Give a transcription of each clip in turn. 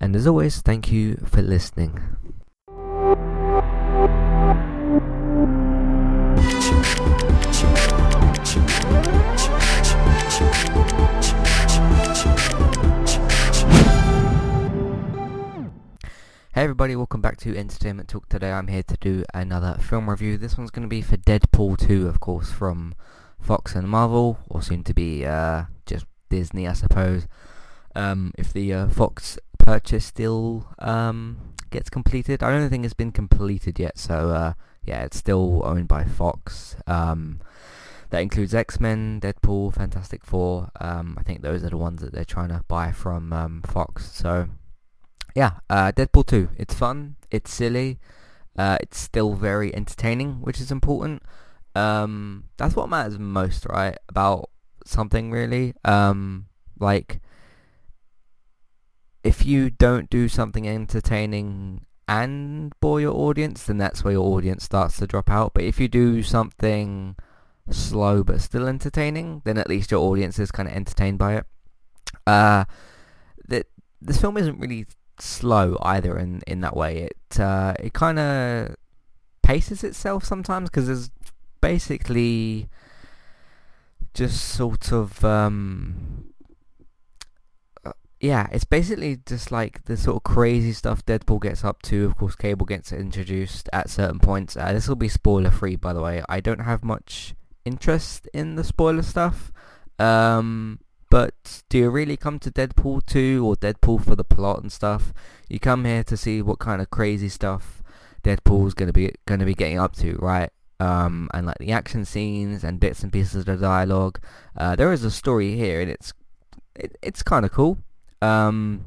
And as always, thank you for listening. Hey everybody, welcome back to Entertainment Talk. Today I'm here to do another film review. This one's going to be for Deadpool 2, of course, from Fox and Marvel, or soon to be uh, just Disney, I suppose. Um, if the uh, Fox purchase still um, gets completed. I don't think it's been completed yet, so uh, yeah, it's still owned by Fox. Um, that includes X-Men, Deadpool, Fantastic Four. Um, I think those are the ones that they're trying to buy from um, Fox. So yeah, uh, Deadpool 2. It's fun. It's silly. Uh, it's still very entertaining, which is important. Um, that's what matters most, right? About something really. Like if you don't do something entertaining and bore your audience, then that's where your audience starts to drop out. But if you do something slow but still entertaining, then at least your audience is kind of entertained by it. Uh, this film isn't really slow either in in that way. It uh, it kind of paces itself sometimes because there's basically just sort of um, yeah, it's basically just like the sort of crazy stuff Deadpool gets up to. Of course, Cable gets introduced at certain points. Uh, this will be spoiler free, by the way. I don't have much interest in the spoiler stuff. Um, but do you really come to Deadpool 2 or Deadpool for the plot and stuff? You come here to see what kind of crazy stuff Deadpool's gonna be gonna be getting up to, right? Um, and like the action scenes and bits and pieces of the dialogue. Uh, there is a story here, and it's it, it's kind of cool. Um,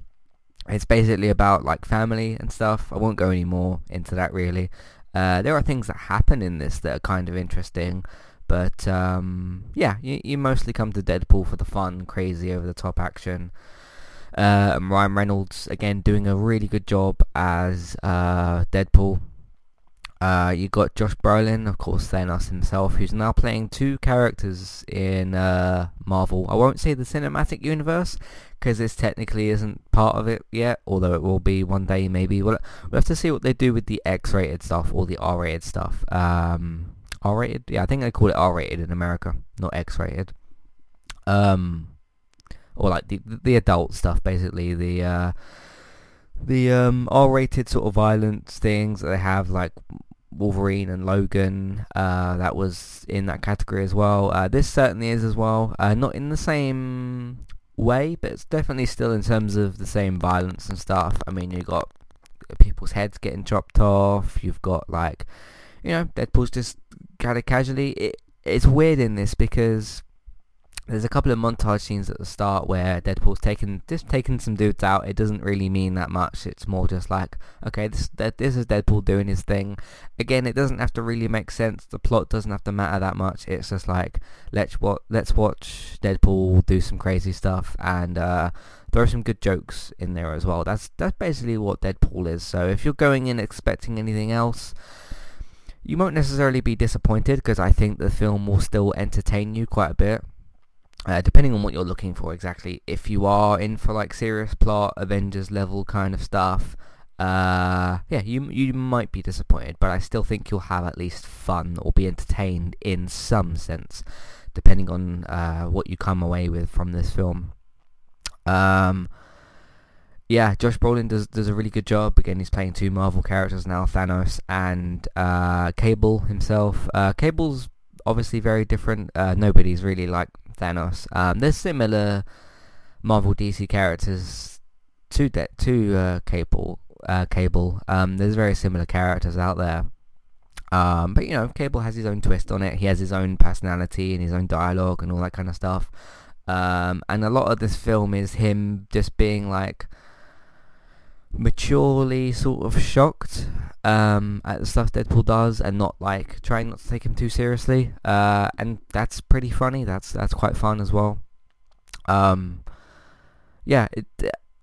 it's basically about like family and stuff. I won't go any more into that really. Uh, there are things that happen in this that are kind of interesting, but um, yeah, you, you mostly come to Deadpool for the fun, crazy, over-the-top action. Uh, Ryan Reynolds again doing a really good job as uh, Deadpool. Uh, you got Josh Brolin, of course, Thanos himself, who's now playing two characters in uh, Marvel. I won't say the cinematic universe because this technically isn't part of it yet, although it will be one day maybe. We'll, we'll have to see what they do with the X-rated stuff or the R-rated stuff. Um, R-rated? Yeah, I think they call it R-rated in America, not X-rated. Um, or like the the adult stuff, basically the uh, the um, R-rated sort of violence things that they have, like Wolverine and Logan, uh, that was in that category as well. Uh, this certainly is as well. Uh, not in the same way, but it's definitely still in terms of the same violence and stuff. I mean, you've got people's heads getting chopped off. You've got like, you know, Deadpool's just kind of casually. It, it's weird in this because there's a couple of montage scenes at the start where Deadpool's taking just taking some dudes out. It doesn't really mean that much. It's more just like, okay, this this is Deadpool doing his thing. Again, it doesn't have to really make sense. The plot doesn't have to matter that much. It's just like let's what let's watch Deadpool do some crazy stuff and uh, throw some good jokes in there as well. That's that's basically what Deadpool is. So if you're going in expecting anything else. You won't necessarily be disappointed because I think the film will still entertain you quite a bit. Uh, depending on what you're looking for exactly. If you are in for like serious plot, Avengers level kind of stuff, uh, yeah, you you might be disappointed, but I still think you'll have at least fun or be entertained in some sense, depending on uh, what you come away with from this film. Um, yeah, Josh Brolin does does a really good job. Again, he's playing two Marvel characters now, Thanos and uh, Cable himself. Uh, Cable's obviously very different. Uh, nobody's really like Thanos. Um, there's similar Marvel DC characters to de- to uh, Cable. Uh, Cable. Um, there's very similar characters out there. Um, but you know, Cable has his own twist on it. He has his own personality and his own dialogue and all that kind of stuff. Um, and a lot of this film is him just being like maturely sort of shocked um, at the stuff Deadpool does and not like trying not to take him too seriously. Uh, and that's pretty funny. That's that's quite fun as well. Um, yeah, it,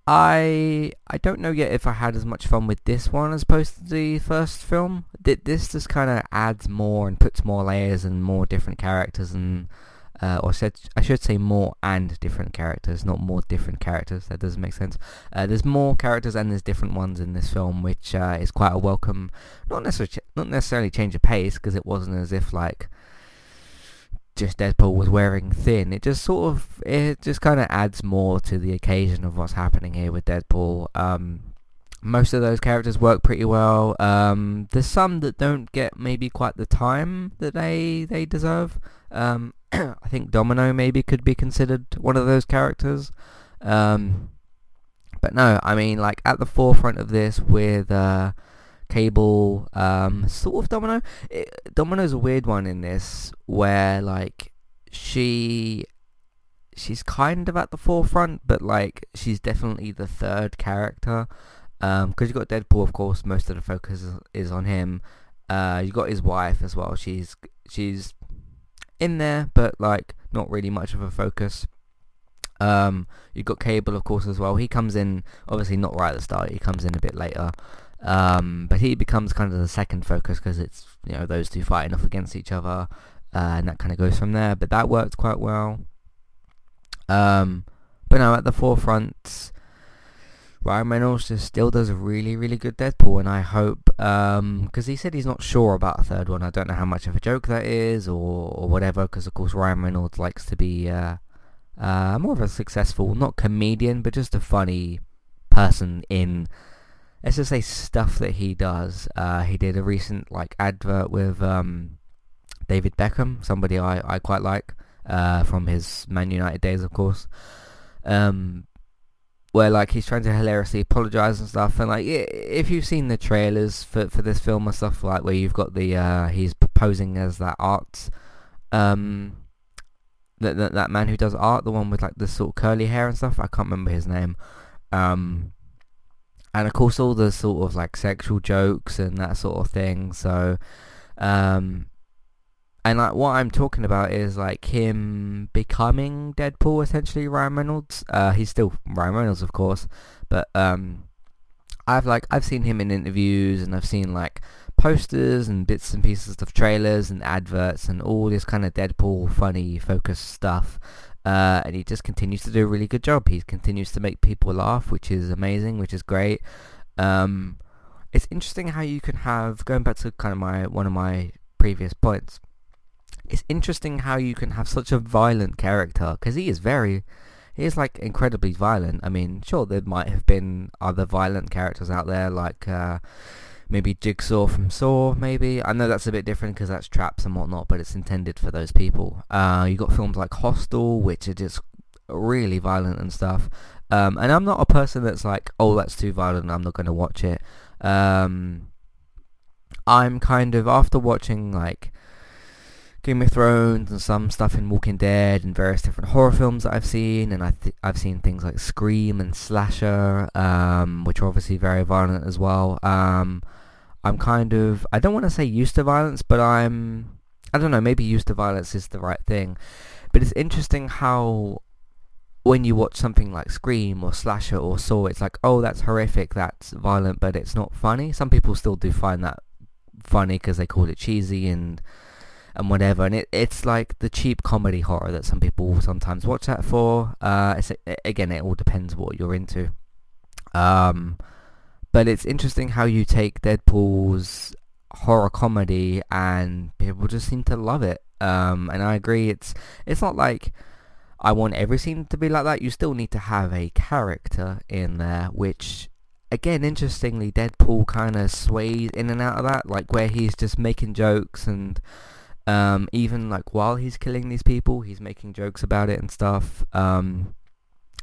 I I don't know yet if I had as much fun with this one as opposed to the first film. This just kind of adds more and puts more layers and more different characters and uh, or said I should say more and different characters, not more different characters. That doesn't make sense. Uh, there's more characters and there's different ones in this film, which uh, is quite a welcome. Not necessarily, not necessarily change of pace because it wasn't as if like just Deadpool was wearing thin. It just sort of, it just kind of adds more to the occasion of what's happening here with Deadpool. Um, most of those characters work pretty well. Um, there's some that don't get maybe quite the time that they they deserve. Um, I think Domino maybe could be considered one of those characters. Um, but no, I mean like at the forefront of this with uh, Cable, um, sort of Domino. It, Domino's a weird one in this where like she she's kind of at the forefront, but like she's definitely the third character. Um, because you got Deadpool, of course, most of the focus is, on him. Uh, you got his wife as well. She's she's in there, but like not really much of a focus. Um, you got Cable, of course, as well. He comes in obviously not right at the start. He comes in a bit later, um, but he becomes kind of the second focus because it's you know those two fighting off against each other, uh, and that kind of goes from there. But that worked quite well. Um, but now at the forefront, Ryan Reynolds just still does a really, really good Deadpool, and I hope, because um, he said he's not sure about a third one. I don't know how much of a joke that is, or, or whatever, because of course Ryan Reynolds likes to be uh, uh, more of a successful, not comedian, but just a funny person in, let's just say, stuff that he does. Uh, he did a recent like advert with um, David Beckham, somebody I, I quite like, uh, from his Man United days, of course. Um, where like he's trying to hilariously apologize and stuff and like if you've seen the trailers for for this film and stuff like where you've got the uh he's posing as that art um that, that that man who does art the one with like the sort of curly hair and stuff i can't remember his name um and of course all the sort of like sexual jokes and that sort of thing so um and like what I'm talking about is like him becoming Deadpool essentially Ryan Reynolds. Uh, he's still Ryan Reynolds of course, but um, I've like I've seen him in interviews and I've seen like posters and bits and pieces of trailers and adverts and all this kind of Deadpool funny focused stuff. Uh, and he just continues to do a really good job. He continues to make people laugh, which is amazing, which is great. Um, it's interesting how you can have going back to kind of my one of my previous points it's interesting how you can have such a violent character because he is very he is like incredibly violent. I mean sure there might have been other violent characters out there like uh, maybe jigsaw from saw maybe. I know that's a bit different because that's traps and whatnot but it's intended for those people. Uh, you got films like hostel which are just really violent and stuff. Um, and i'm not a person that's like oh that's too violent i'm not going to watch it. Um, i'm kind of after watching like Game of Thrones and some stuff in Walking Dead and various different horror films that I've seen, and I th- I've seen things like Scream and Slasher, um, which are obviously very violent as well. Um, I'm kind of I don't want to say used to violence, but I'm I don't know maybe used to violence is the right thing, but it's interesting how when you watch something like Scream or Slasher or Saw, it's like oh that's horrific, that's violent, but it's not funny. Some people still do find that funny because they call it cheesy and and whatever. And it, it's like the cheap comedy horror that some people sometimes watch that for. Uh, again, it all depends what you're into. Um, but it's interesting how you take Deadpool's horror comedy and people just seem to love it. Um, and I agree. It's it's not like I want every scene to be like that. You still need to have a character in there, which again, interestingly, Deadpool kind of sways in and out of that, like where he's just making jokes and um, even like while he's killing these people, he's making jokes about it and stuff, um,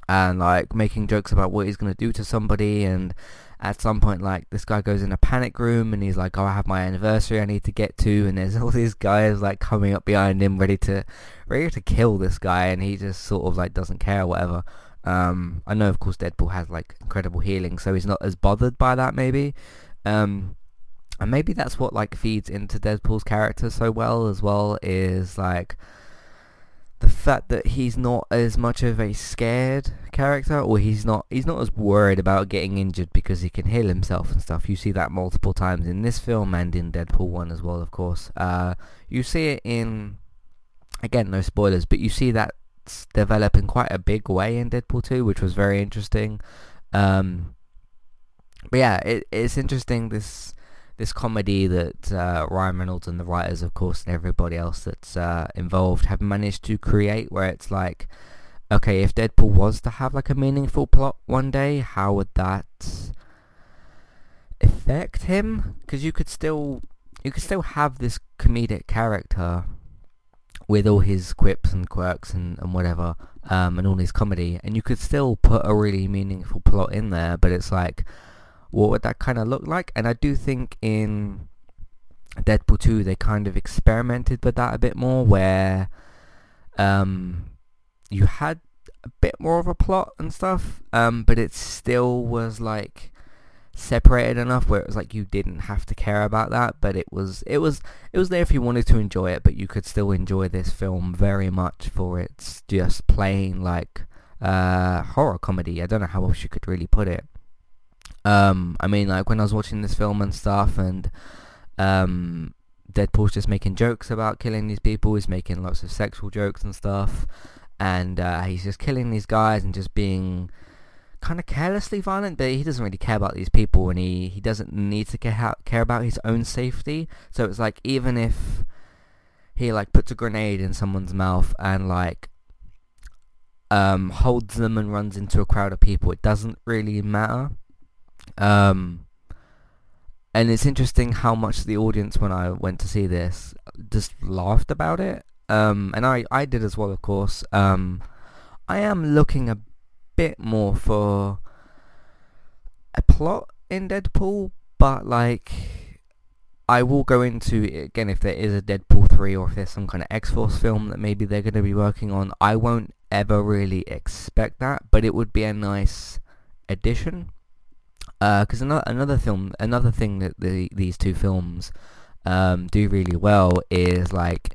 and like making jokes about what he's gonna do to somebody. And at some point, like this guy goes in a panic room and he's like, "Oh, I have my anniversary I need to get to," and there's all these guys like coming up behind him, ready to ready to kill this guy, and he just sort of like doesn't care, whatever. Um, I know, of course, Deadpool has like incredible healing, so he's not as bothered by that, maybe. Um, and maybe that's what like feeds into Deadpool's character so well as well is like the fact that he's not as much of a scared character or he's not he's not as worried about getting injured because he can heal himself and stuff. You see that multiple times in this film and in Deadpool 1 as well, of course. Uh, you see it in again, no spoilers, but you see that develop in quite a big way in Deadpool 2, which was very interesting. Um, but yeah, it, it's interesting this this comedy that uh, Ryan Reynolds and the writers, of course, and everybody else that's uh, involved have managed to create, where it's like, okay, if Deadpool was to have like a meaningful plot one day, how would that affect him? Because you could still you could still have this comedic character with all his quips and quirks and, and whatever, um, and all his comedy, and you could still put a really meaningful plot in there, but it's like, what would that kind of look like? And I do think in Deadpool 2 they kind of experimented with that a bit more, where um, you had a bit more of a plot and stuff, um, but it still was like separated enough where it was like you didn't have to care about that but it was it was it was there if you wanted to enjoy it but you could still enjoy this film very much for its just plain like uh horror comedy i don't know how else you could really put it um i mean like when i was watching this film and stuff and um deadpool's just making jokes about killing these people he's making lots of sexual jokes and stuff and uh, he's just killing these guys and just being kind of carelessly violent, but he doesn't really care about these people, and he, he doesn't need to care care about his own safety. So it's like even if he like puts a grenade in someone's mouth and like um holds them and runs into a crowd of people, it doesn't really matter. Um, and it's interesting how much the audience when I went to see this just laughed about it. Um, and I I did as well, of course. Um, I am looking a bit more for a plot in Deadpool, but like I will go into again if there is a Deadpool 3 or if there's some kind of X-Force film that maybe they're going to be working on. I won't ever really expect that, but it would be a nice addition. Because uh, another another film, another thing that the these two films um, do really well is like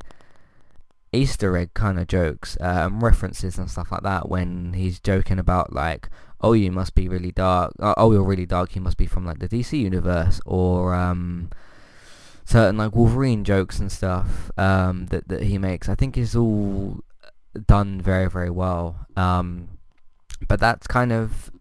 Easter egg kind of jokes, um, references and stuff like that when he's joking about like, oh, you must be really dark, uh, oh, you're really dark, you must be from like the DC universe, or um, certain like Wolverine jokes and stuff um, that that he makes. I think is all done very very well. Um, but that's kind of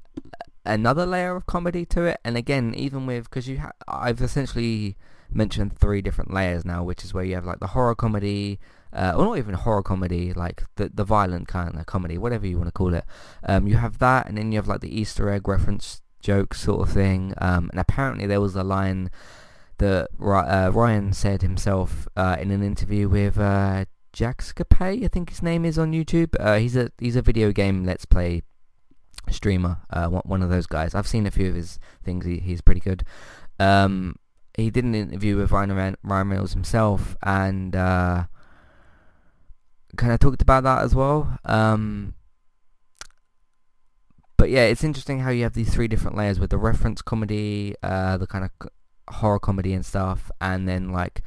another layer of comedy to it. And again, even with because you, ha- I've essentially mentioned three different layers now, which is where you have like the horror comedy uh, or not even horror comedy, like the the violent kind of comedy, whatever you want to call it. Um, you have that, and then you have like the Easter egg reference joke sort of thing. Um, and apparently there was a line that uh, Ryan said himself uh, in an interview with uh, Jacksepticeye, I think his name is on YouTube. Uh, he's a he's a video game let's play streamer, uh, one of those guys. I've seen a few of his things. He, he's pretty good. Um, he did an interview with Ryan, Ryan Reynolds himself, and uh, kind of talked about that as well. Um, but yeah, it's interesting how you have these three different layers with the reference comedy, uh, the kind of horror comedy and stuff, and then like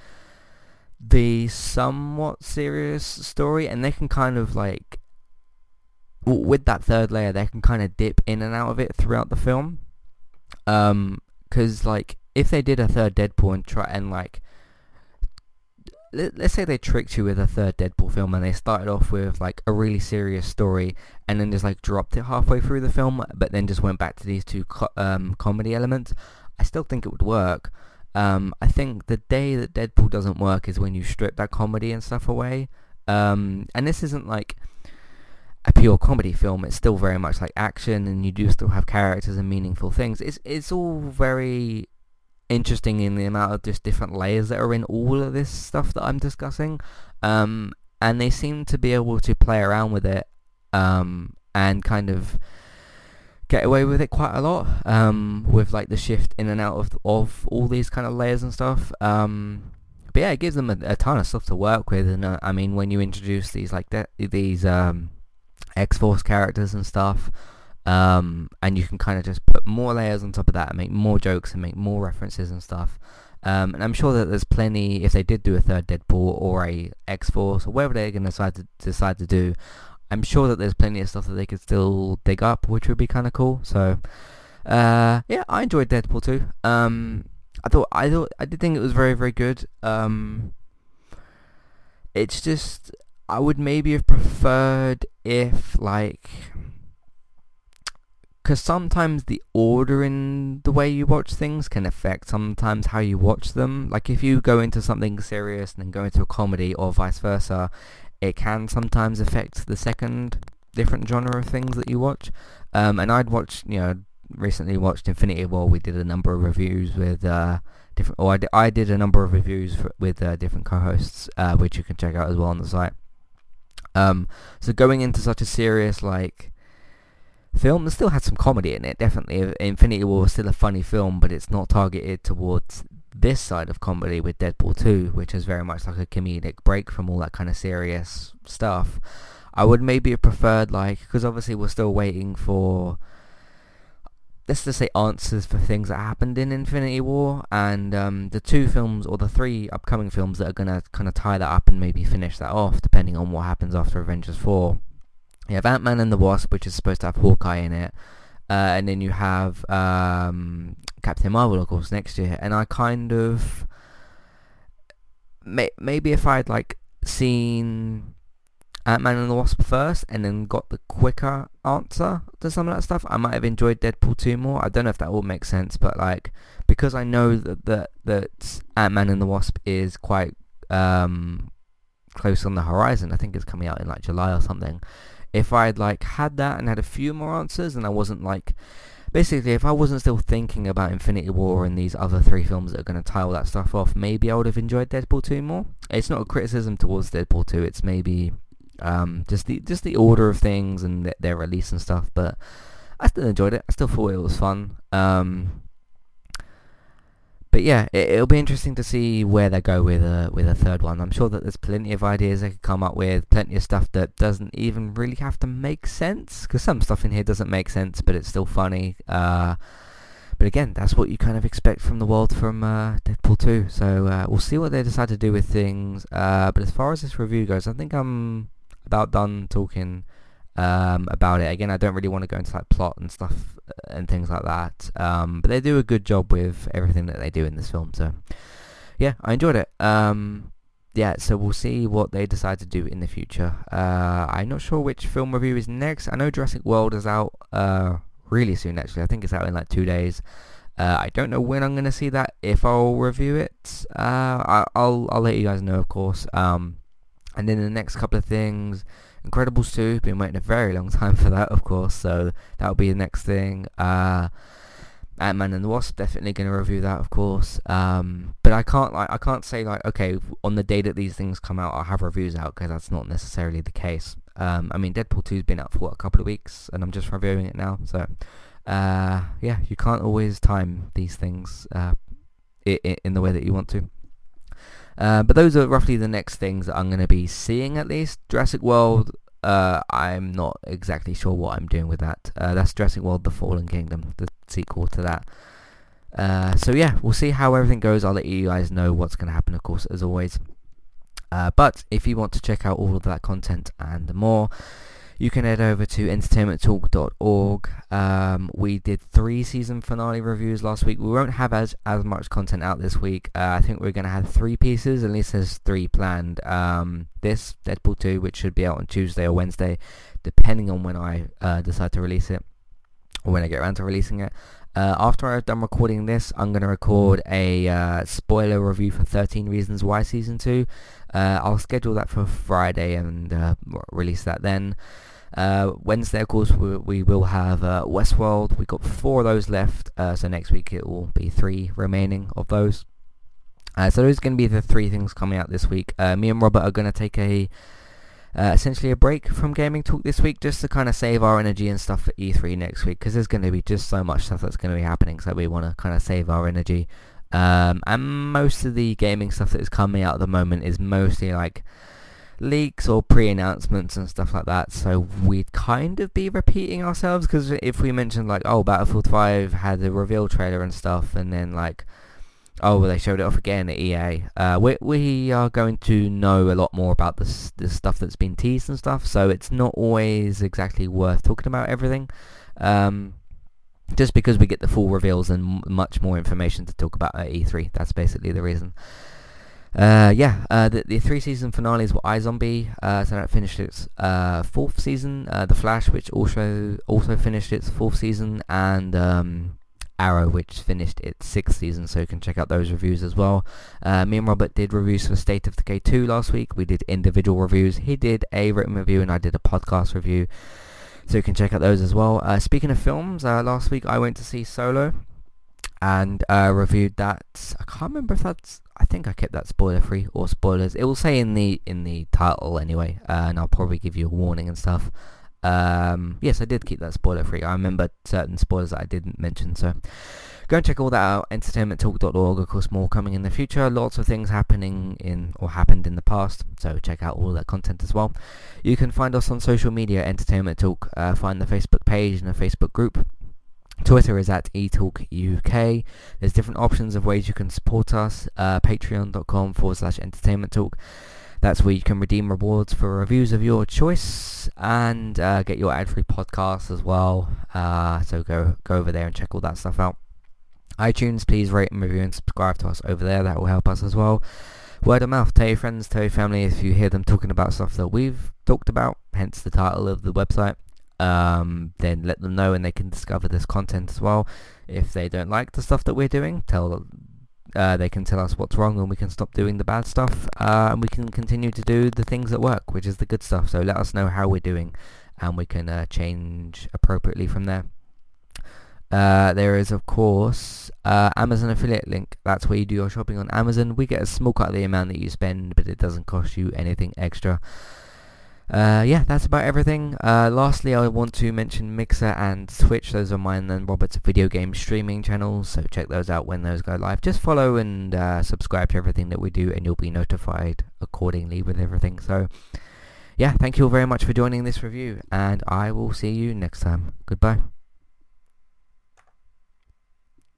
the somewhat serious story, and they can kind of like with that third layer, they can kind of dip in and out of it throughout the film. Um, because like if they did a third Deadpool and try and like let's say they tricked you with a third Deadpool film and they started off with like a really serious story and then just like dropped it halfway through the film but then just went back to these two co- um, comedy elements, I still think it would work. Um, I think the day that Deadpool doesn't work is when you strip that comedy and stuff away. Um, and this isn't like a pure comedy film. It's still very much like action, and you do still have characters and meaningful things. It's it's all very interesting in the amount of just different layers that are in all of this stuff that I'm discussing. Um, and they seem to be able to play around with it um, and kind of get away with it quite a lot um, with like the shift in and out of of all these kind of layers and stuff. Um, but yeah, it gives them a, a, ton of stuff to work with, and uh, I mean, when you introduce these like de- these um, X Force characters and stuff, um, and you can kind of just put more layers on top of that and make more jokes and make more references and stuff. Um, and I'm sure that there's plenty, if they did do a third Deadpool or a X-Force or whatever they're going to decide to decide to do, I'm sure that there's plenty of stuff that they could still dig up, which would be kind of cool. So, uh, yeah, I enjoyed Deadpool 2. Um, I thought, I thought, I did think it was very, very good. Um, it's just, I would maybe have preferred if, like, because sometimes the order in the way you watch things can affect sometimes how you watch them. Like if you go into something serious and then go into a comedy or vice versa, it can sometimes affect the second different genre of things that you watch. Um, and I'd watched, you know, recently watched Infinity War. We did a number of reviews with uh, different, or I did, I did a number of reviews for, with uh, different co-hosts, uh, which you can check out as well on the site. Um, so going into such a serious like film. It still had some comedy in it, definitely. Infinity War was still a funny film, but it's not targeted towards this side of comedy with Deadpool 2, which is very much like a comedic break from all that kind of serious stuff. I would maybe have preferred, like, because obviously we're still waiting for, let's just say, answers for things that happened in Infinity War, and um, the two films, or the three upcoming films that are going to kind of tie that up and maybe finish that off, depending on what happens after Avengers 4 you have Ant-Man and the Wasp, which is supposed to have Hawkeye in it. Uh, and then you have um, Captain Marvel, of course, next year. And I kind of... May, maybe if I'd, like, seen Ant-Man and the Wasp first and then got the quicker answer to some of that stuff, I might have enjoyed Deadpool 2 more. I don't know if that all makes sense, but, like, because I know that, that, that Ant-Man and the Wasp is quite um, close on the horizon. I think it's coming out in, like, July or something if I'd like had that and had a few more answers and I wasn't like basically if I wasn't still thinking about Infinity War and these other three films that are going to tie all that stuff off maybe I would have enjoyed Deadpool 2 more it's not a criticism towards Deadpool 2 it's maybe um, just the just the order of things and th- their release and stuff but I still enjoyed it I still thought it was fun um, but yeah, it, will be interesting to see where they go with a with a third one. I'm sure that there's plenty of ideas they could come up with, plenty of stuff that doesn't even really have to make sense, because some stuff in here doesn't make sense, but it's still funny. Uh, but again, that's what you kind of expect from the world from uh, Deadpool 2. So uh, we'll see what they decide to do with things. Uh, but as far as this review goes, I think I'm about done talking um, about it. Again, I don't really want to go into like plot and stuff uh, and things like that. Um, but they do a good job with everything that they do in this film. So yeah, I enjoyed it. Um, yeah, so we'll see what they decide to do in the future. Uh, I'm not sure which film review is next. I know Jurassic World is out uh, really soon. Actually, I think it's out in like two days. Uh, I don't know when I'm gonna see that. If I'll review it, uh, I, will I'll let you guys know, of course. Um, and then the next couple of things. Incredibles 2, been waiting a very long time for that, of course, so that'll be the next thing. Uh, Ant-Man and the Wasp, definitely going to review that, of course. Um, but I can't like I can't say like okay on the day that these things come out, I'll have reviews out because that's not necessarily the case. Um, I mean, Deadpool 2's been out for what, a couple of weeks, and I'm just reviewing it now. So, uh, yeah, you can't always time these things uh, in, in the way that you want to. Uh, but those are roughly the next things that I'm going to be seeing at least. Jurassic World, uh, I'm not exactly sure what I'm doing with that. Uh, that's Jurassic World The Fallen Kingdom, the sequel to that. Uh, so yeah, we'll see how everything goes. I'll let you guys know what's going to happen, of course, as always. Uh, but if you want to check out all of that content and more, you can head over to entertainmenttalk.org. Um, we did three season finale reviews last week. We won't have as, as much content out this week. Uh, I think we're going to have three pieces, at least there's three planned. Um, this, Deadpool 2, which should be out on Tuesday or Wednesday, depending on when I uh, decide to release it, or when I get around to releasing it. Uh, after I've done recording this, I'm going to record a uh, spoiler review for 13 Reasons Why Season 2. Uh, I'll schedule that for Friday and uh, release that then. Uh, Wednesday, of course, we, we will have uh, Westworld. We've got four of those left, uh, so next week it will be three remaining of those. Uh, so those are going to be the three things coming out this week. Uh, me and Robert are going to take a uh, essentially a break from gaming talk this week just to kind of save our energy and stuff for E3 next week because there's going to be just so much stuff that's going to be happening so we want to kind of save our energy. Um, and most of the gaming stuff that is coming out at the moment is mostly like leaks or pre-announcements and stuff like that. So we'd kind of be repeating ourselves because if we mentioned like oh Battlefield 5 had a reveal trailer and stuff and then like oh well they showed it off again at EA uh, we, we are going to know a lot more about this, this stuff that's been teased and stuff so it's not always exactly worth talking about everything um, just because we get the full reveals and much more information to talk about at E3 that's basically the reason uh, yeah, uh, the, the three season finales were iZombie, uh, so that finished its uh, fourth season. Uh, the Flash, which also also finished its fourth season, and um, Arrow, which finished its sixth season. So you can check out those reviews as well. Uh, me and Robert did reviews for State of Decay two last week. We did individual reviews. He did a written review, and I did a podcast review. So you can check out those as well. speaking of films, last week I went to see Solo and reviewed that. I can't remember if that's I think I kept that spoiler free or spoilers. It will say in the in the title anyway, uh, and I'll probably give you a warning and stuff. Um, yes, I did keep that spoiler free. I remember certain spoilers that I didn't mention, so go and check all that out. Entertainmenttalk.org, of course, more coming in the future. Lots of things happening in or happened in the past, so check out all that content as well. You can find us on social media, Entertainment Talk. Uh, find the Facebook page and the Facebook group. Twitter is at eTalkUK. There's different options of ways you can support us. Uh, Patreon.com forward slash entertainment talk. That's where you can redeem rewards for reviews of your choice and uh, get your ad-free podcasts as well. Uh, so go go over there and check all that stuff out. iTunes, please rate and review and subscribe to us over there. That will help us as well. Word of mouth. Tell your friends, tell your family if you hear them talking about stuff that we've talked about. Hence the title of the website um, then let them know and they can discover this content as well. If they don't like the stuff that we're doing, tell uh, they can tell us what's wrong and we can stop doing the bad stuff uh, and we can continue to do the things that work, which is the good stuff. So let us know how we're doing and we can uh, change appropriately from there. Uh, there is, of course, uh, Amazon affiliate link. That's where you do your shopping on Amazon. We get a small cut of the amount that you spend, but it doesn't cost you anything extra. Uh, yeah, that's about everything. Uh, lastly, I want to mention Mixer and Twitch. Those are mine and Robert's video game streaming channels, so check those out when those go live. Just follow and uh, subscribe to everything that we do, and you'll be notified accordingly with everything. So, yeah, thank you all very much for joining this review, and I will see you next time. Goodbye.